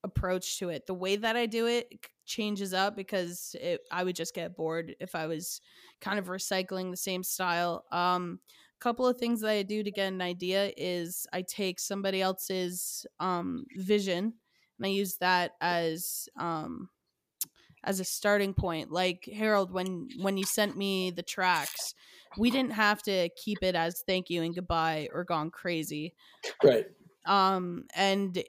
approach to it. The way that I do it changes up because it, I would just get bored if I was kind of recycling the same style. Um couple of things that I do to get an idea is I take somebody else's um vision and I use that as um as a starting point. Like harold when when you sent me the tracks we didn't have to keep it as thank you and goodbye or gone crazy. Right. um and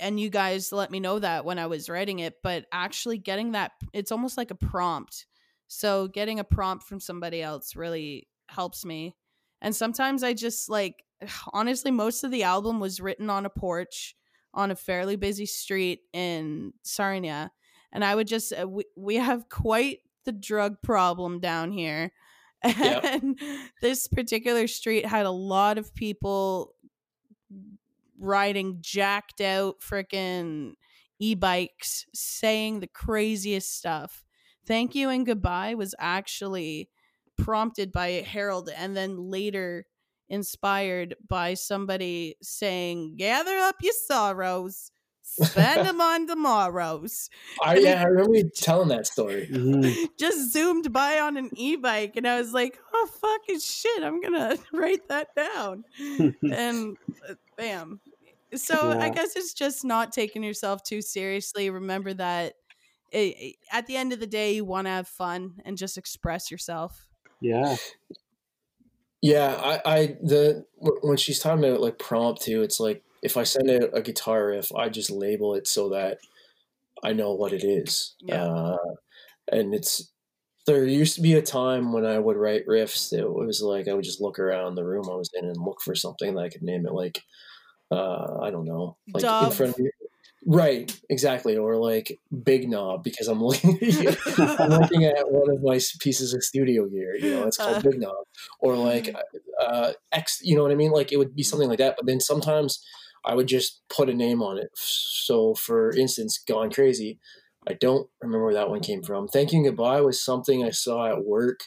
and you guys let me know that when i was writing it but actually getting that it's almost like a prompt. So getting a prompt from somebody else really helps me and sometimes i just like honestly most of the album was written on a porch on a fairly busy street in sarnia and i would just uh, we, we have quite the drug problem down here Yep. and this particular street had a lot of people riding jacked out freaking e-bikes saying the craziest stuff thank you and goodbye was actually prompted by harold and then later inspired by somebody saying gather up your sorrows spend them on tomorrows. I yeah, I remember you telling that story. Mhm. just zoomed by on an e-bike and i was like oh fucking shit i'm gonna write that down. And uh, bam. So i guess it's just not taking yourself too seriously. Remember that it, it- at the end of the day you want to have fun and just express yourself yeah. Yeah, I, I the when she's talking about like prompt too, it's like if I send out a guitar riff, I just label it so that I know what it is. Yeah. Uh, and it's there used to be a time when I would write riffs that was like I would just look around the room I was in and look for something that I could name it like uh, I don't know, like in front of me. Right, exactly, or like Big Knob because I'm looking. I'm looking at one of my pieces of studio gear. You know, it's called Uh. Big Knob, or like uh, X. You know what I mean? Like it would be something like that. But then sometimes I would just put a name on it. So, for instance, Gone Crazy. I don't remember where that one came from. Thank You and Goodbye was something I saw at work.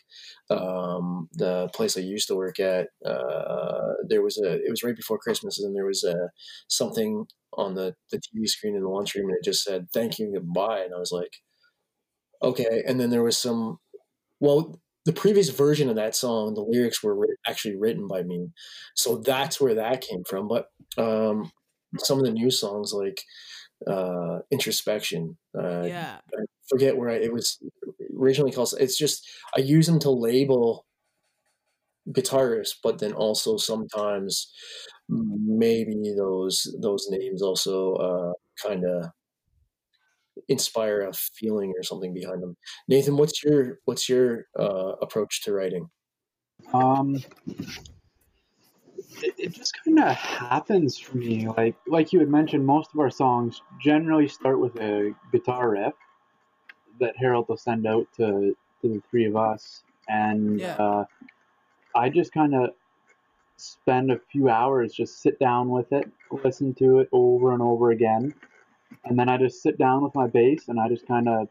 Um, the place I used to work at. Uh, there was a. It was right before Christmas, and there was a something on the the TV screen in the lunchroom, and it just said "Thank You and Goodbye," and I was like, okay. And then there was some. Well, the previous version of that song, the lyrics were actually written by me, so that's where that came from. But um, some of the new songs, like uh, introspection. Uh, yeah. I forget where I, it was originally called. It's just I use them to label guitarists, but then also sometimes maybe those those names also uh, kind of inspire a feeling or something behind them. Nathan, what's your what's your uh, approach to writing? Um, it, it just kind of happens for me. Like like you had mentioned, most of our songs generally start with a guitar riff that Harold will send out to to the three of us, and Yeah. uh, I just kind of spend a few hours just sit down with it, listen to it over and over again, and then I just sit down with my bass and I just kind of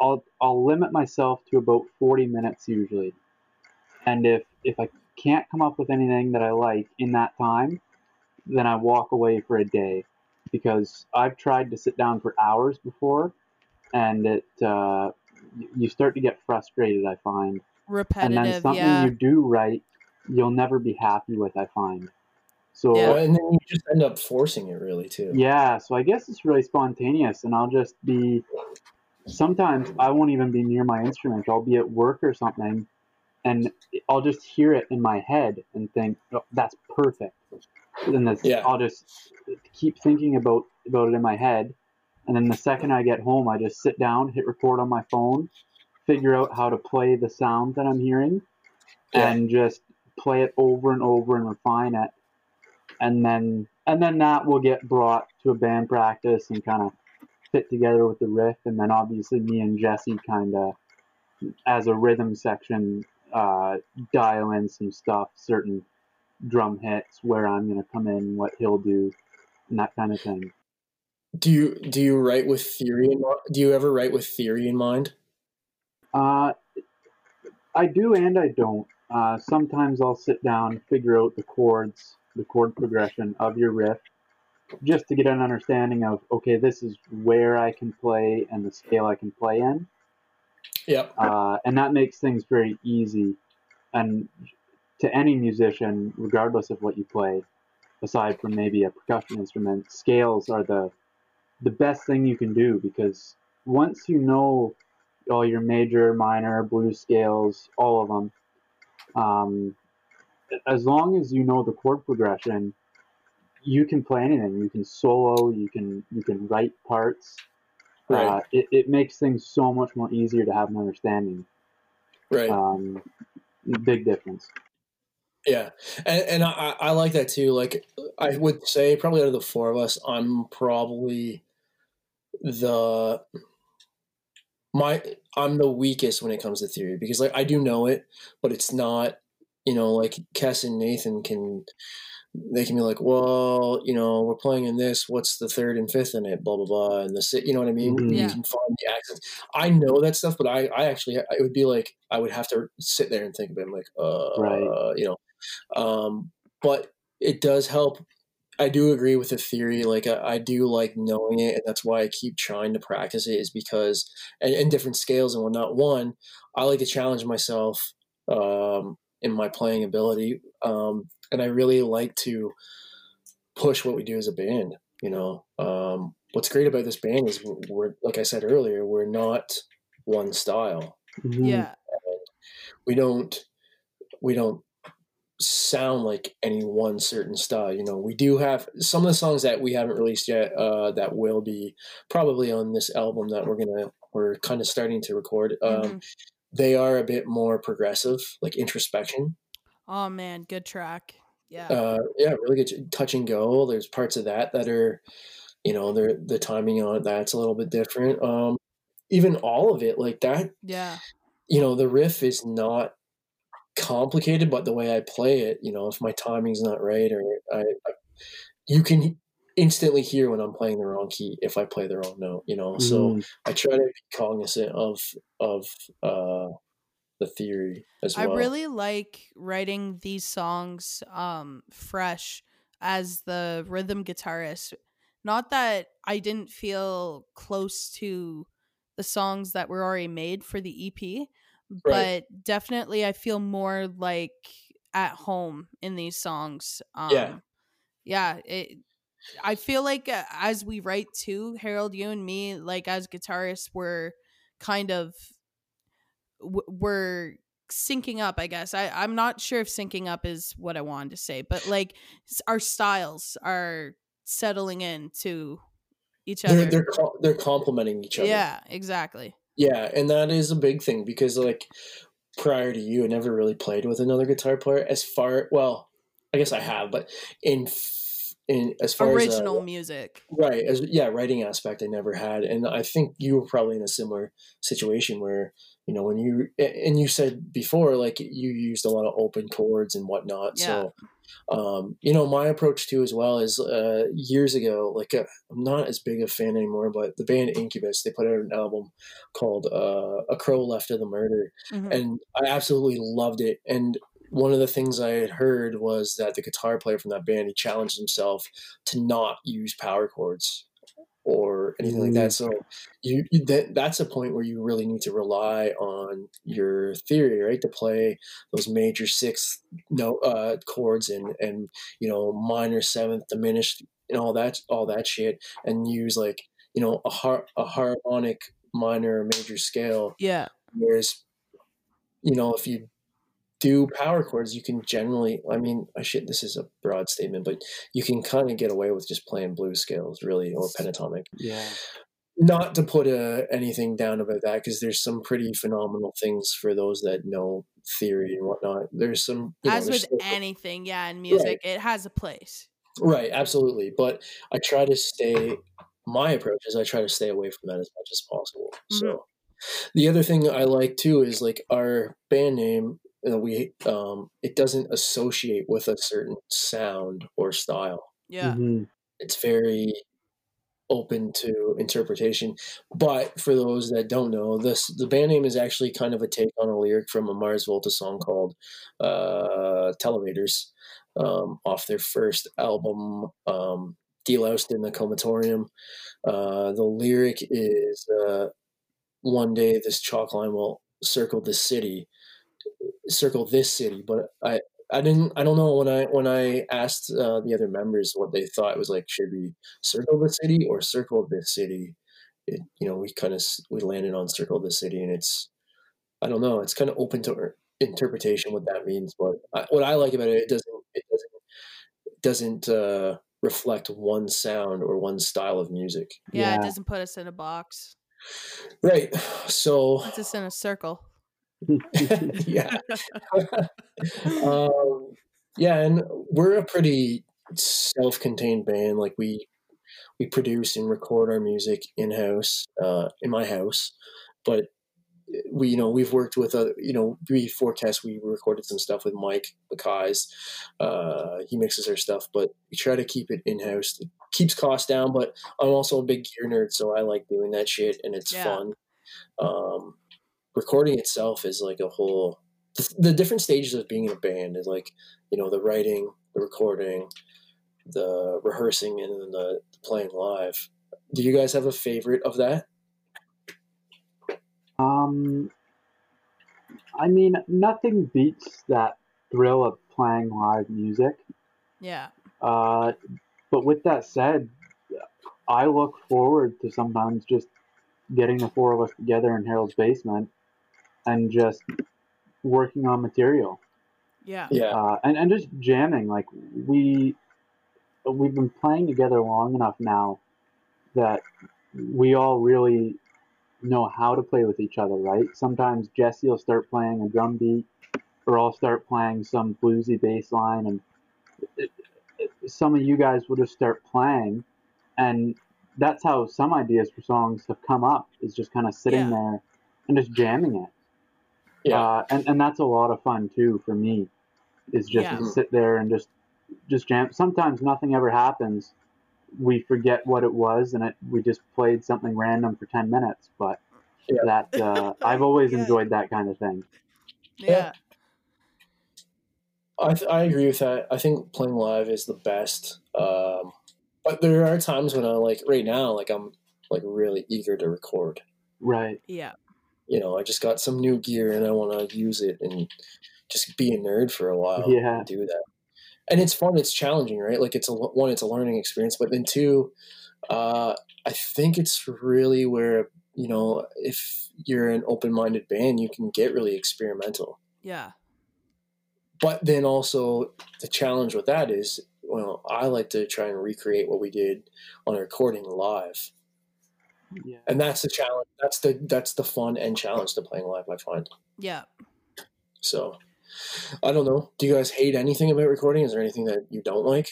I'll I'll limit myself to about 40 minutes usually. And if if I can't come up with anything that I like in that time, then I walk away for a day because I've tried to sit down for hours before and it uh, you start to get frustrated I find. repetitive. And then something Yeah. you do right, you'll never be happy with I find. So Yeah. And then you just end up forcing it really too. yeah, so I guess it's really spontaneous, and I'll just be. Sometimes I won't even be near my instrument. I'll be at work or something, and I'll just hear it in my head and think, oh, "That's perfect." And this, Yeah. I'll just keep thinking about about it in my head, and then the second I get home, I just sit down, hit record on my phone, figure out how to play the sound that I'm hearing, Yeah. and just play it over and over and refine it and then and then that will get brought to a band practice and kind of fit together with the riff and then obviously me and jesse kind of as a rhythm section uh, dial in some stuff certain drum hits where i'm going to come in what he'll do and that kind of thing Do you do you write with theory in? Do you ever write with theory in mind? uh, i do and i don't uh, sometimes i'll sit down figure out the chords the chord progression of your riff just to get an understanding of okay this is where i can play and the scale i can play in Yep. uh, and that makes things very easy. And to any musician regardless of what you play aside from maybe a percussion instrument scales are the the best thing you can do because once you know all your major minor blues scales all of them um, as long as you know the chord progression you can play anything. You can solo you can you can write parts Right. uh, it, it makes things so much more easier to have an understanding Right. um, big difference Yeah, and and I, I like that too. Like I would say, probably out of the four of us, I'm probably the my I'm the weakest when it comes to theory because like I do know it, but it's not you know like Kes and Nathan can they can be like, well, you know, we're playing in this. What's the third and fifth in it? Blah blah blah. And the si- you know what I mean. Mhm. You Yeah. can find the accents. I know that stuff, but I I actually it would be like I would have to sit there and think about it. I'm like, uh, Right. you know, um, but it does help. I do agree with the theory. Like I, I do like knowing it, and that's why I keep trying to practice it. Is because and, and different scales and whatnot. One, I like to challenge myself um, in my playing ability, um, and I really like to push what we do as a band. You know, um, what's great about this band is we're, we're like I said earlier, we're not one style Mhm. Yeah. we don't we don't sound like any one certain style you know we do have some of the songs that we haven't released yet uh that will be probably on this album that we're gonna we're kind of starting to record um Mhm. they are a bit more progressive like introspection Oh man, good track. Yeah. uh yeah really good touch and go there's parts of that that are you know they're the timing on that's a little bit different um even all of it like that yeah. you know the riff is not complicated but the way i play it you know if my timing's not right or i, I you can instantly hear when i'm playing the wrong key if i play the wrong note you know so Mhm. i try to be cognizant of of uh the theory as well I really like writing these songs um fresh as the rhythm guitarist. Not that I didn't feel close to the songs that were already made for the EP, but Right. definitely I feel more like at home in these songs. Um Yeah. yeah, it I feel like uh, as we write too, Harold, you and me, like as guitarists, we're kind of w- we're syncing up. I guess I I'm not sure if syncing up is what I wanted to say, but like our styles are settling into each other. They're they're they're complementing each other. yeah, exactly. Yeah, and that is a big thing because like prior to you, I never really played with another guitar player. As far well, I guess I have, but in in as far as uh, Original as music. right as yeah writing aspect, I never had, and I think you were probably in a similar situation where you know when you and you said before like you used a lot of open chords and whatnot. yeah. So um, you know my approach too as well is uh, years ago like uh, i'm not as big a fan anymore but the band incubus they put out an album called uh, a crow left of the murder Mhm. and i absolutely loved it and one of the things i had heard was that the guitar player from that band he challenged himself to not use power chords or anything like that. So you, you that, that's a point where you really need to rely on your theory right to play those major sixth note uh, chords and and you know minor seventh diminished and all that all that shit and use like you know a har- a harmonic minor major scale. Yeah. whereas you know if you do power chords you can generally i mean i shit this is a broad statement but you can kind of get away with just playing blues scales really or pentatonic Yeah. not to put uh, anything down about that because there's some pretty phenomenal things for those that know theory and whatnot. There's some you know, As there's with still- anything, yeah, in music, it has a place. right, absolutely. But I try to stay. My approach is I try to stay away from that as much as possible. Mhm. So the other thing I like too is like our band name. You know, we um, it doesn't associate with a certain sound or style. Yeah. Mhm. it's very open to interpretation. But for those that don't know, this the band name is actually kind of a take on a lyric from a Mars Volta song called uh, "Televators" um, off their first album, um, "Deloused in the Comatorium." Uh, the lyric is, uh, "One day this chalk line will circle the city." Circle this city but i I didn't. I don't know when I when I asked uh, the other members what they thought it was like. Should we circle the city or circle this city? It, you know, we kind of we landed on circle the city, and it's I don't know. It's kind of open to er- interpretation what that means. But I, what I like about it, it doesn't it doesn't it doesn't uh, reflect one sound or one style of music. yeah. It doesn't put us in a box. Right. So Puts us in a circle. yeah. um, yeah, and we're a pretty self-contained band. Like we we produce and record our music in house, uh, in my house. But we, you know, we've worked with other, you know, we forecast. We recorded some stuff with Mike Mackay's. Uh, he mixes our stuff, but we try to keep it in house. It keeps costs down, but I'm also a big gear nerd, so I like doing that shit, and it's Yeah. fun. Um, recording itself is like a whole the, the different stages of being in a band is like you know the writing the recording the rehearsing and then the, the playing live do you guys have a favorite of that Um, I mean, nothing beats that thrill of playing live music. Yeah. Uh, but with that said, I look forward to sometimes just getting the four of us together in Harold's basement and just working on material Yeah. yeah uh, and and just jamming. Like we we've been playing together long enough now that we all really know how to play with each other, right? Sometimes Jesse will start playing a drum beat, or I'll start playing some bluesy bass line, and it, it, some of you guys will just start playing, and that's how some ideas for songs have come up. Is just kind of sitting Yeah. there and just jamming it. Yeah Uh, and, and that's a lot of fun too for me. Is just Yeah. to sit there and just just jam. Sometimes nothing ever happens. We forget what it was, and it, we just played something random for ten minutes. But Yeah. that uh, I've always Yeah. enjoyed that kind of thing. Yeah. I, th- I agree with that i think playing live is the best um, but there are times when i like right now like i'm like really eager to record Right. Yeah. You know i just got some new gear and i want to use it and just be a nerd for a while Yeah. and do that and it's fun. It's challenging, right? Like it's a one, it's a learning experience, but then two, uh, I think it's really where you know if you're an open-minded band, you can get really experimental. Yeah. But then also the challenge with that is, well, I like to try and recreate what we did on a recording live, Yeah. and that's the challenge. That's the that's the fun and challenge to playing live. I find. Yeah. So, I don't know. Do you guys hate anything about recording? Is there anything that you don't like?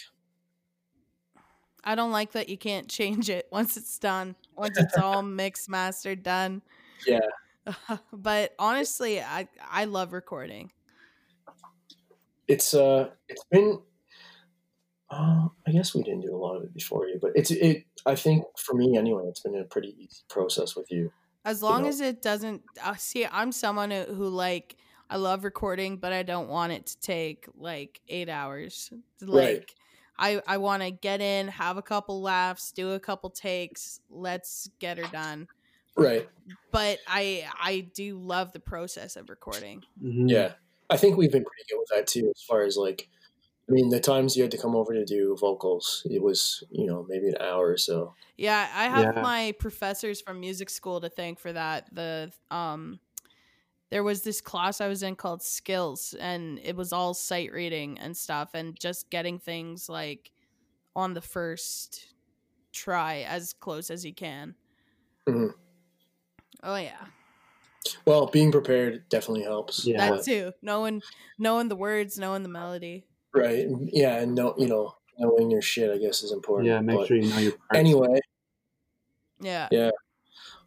I don't like that you can't change it once it's done. Once it's all mixed, mastered, done. Yeah. but honestly, I I love recording. It's uh, it's been. Uh, I guess we didn't do a lot of it before you, but it's it. I think for me anyway, it's been a pretty easy process with you. As long know? as it doesn't uh, see, I'm someone who, who like I love recording, but I don't want it to take like eight hours. Like Right. I I want to get in, have a couple laughs, do a couple takes, let's get her done. Right. But I I do love the process of recording. Mhm. Yeah. I think we've been pretty good with that too, as far as like, I mean, the times you had to come over to do vocals, it was you know maybe an hour or so. Yeah, I have Yeah. my professors from music school to thank for that. The um there was this class I was in called skills and it was all sight reading and stuff and just getting things like on the first try as close as you can. Mhm. Oh yeah. Well, being prepared definitely helps. Yeah. That too. Knowing knowing the words, knowing the melody. Right. Yeah, and know you know knowing your shit, I guess, is important. Yeah. Make but sure you know your parts. Anyway, Yeah. Yeah.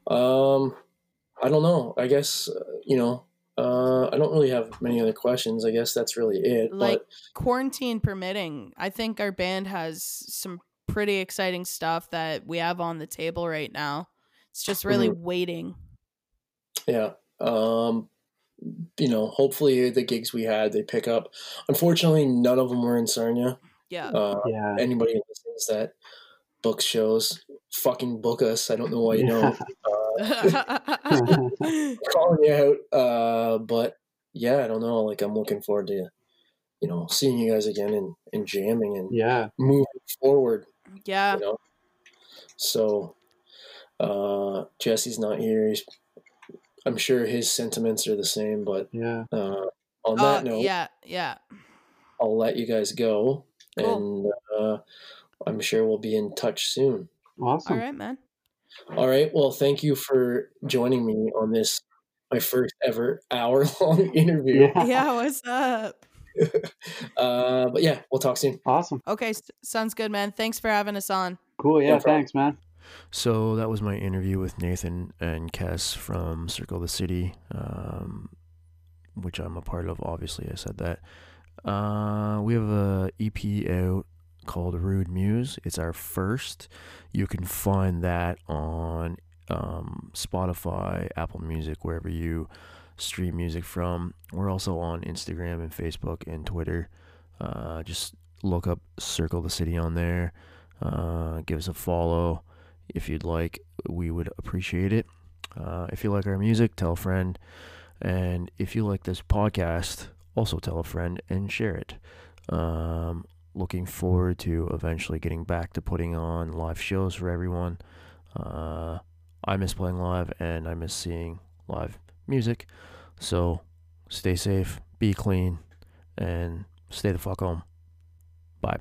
um, I don't know. I guess uh, you know. Uh, I don't really have many other questions. I guess that's really it. Like but quarantine permitting, I think our band has some pretty exciting stuff that we have on the table right now. It's just really waiting. yeah, um, you know, hopefully the gigs we had they pick up. Unfortunately, none of them were in Sarnia. Yeah. Uh, Yeah. anybody who listens that books shows, fucking book us. I don't know why you know. calling you out. Uh, but yeah, I don't know. Like I'm looking forward to, you know, seeing you guys again and, and jamming and yeah. moving forward. yeah. You know. So, uh, Jesse's not here. He's, I'm sure his sentiments are the same. But Yeah. uh, on Uh, that note, yeah. Yeah. I'll let you guys go, Cool. and uh, I'm sure we'll be in touch soon. Awesome. All right, man. All right. Well, thank you for joining me on this my first ever hour long interview. Yeah. Yeah. What's up? Uh, but yeah, we'll talk soon. Awesome. Okay. sounds good, man. Thanks for having us on. Cool. Yeah. problem. thanks, man. So that was my interview with Nathan and Kes from Circle the City, um, which I'm a part of. Obviously, I said that. Uh, we have a EP out called Rude Muse. It's our first. You can find that on um, Spotify, Apple Music, wherever you stream music from. We're also on Instagram and Facebook and Twitter. Uh, just look up Circle the City on there. Uh, give us a follow if you'd like. We would appreciate it. Uh, if you like our music, tell a friend. And if you like this podcast, also tell a friend and share it. Um, looking forward to eventually getting back to putting on live shows for everyone. Uh, I miss playing live and I miss seeing live music. So stay safe, be clean, and stay the fuck home. Bye.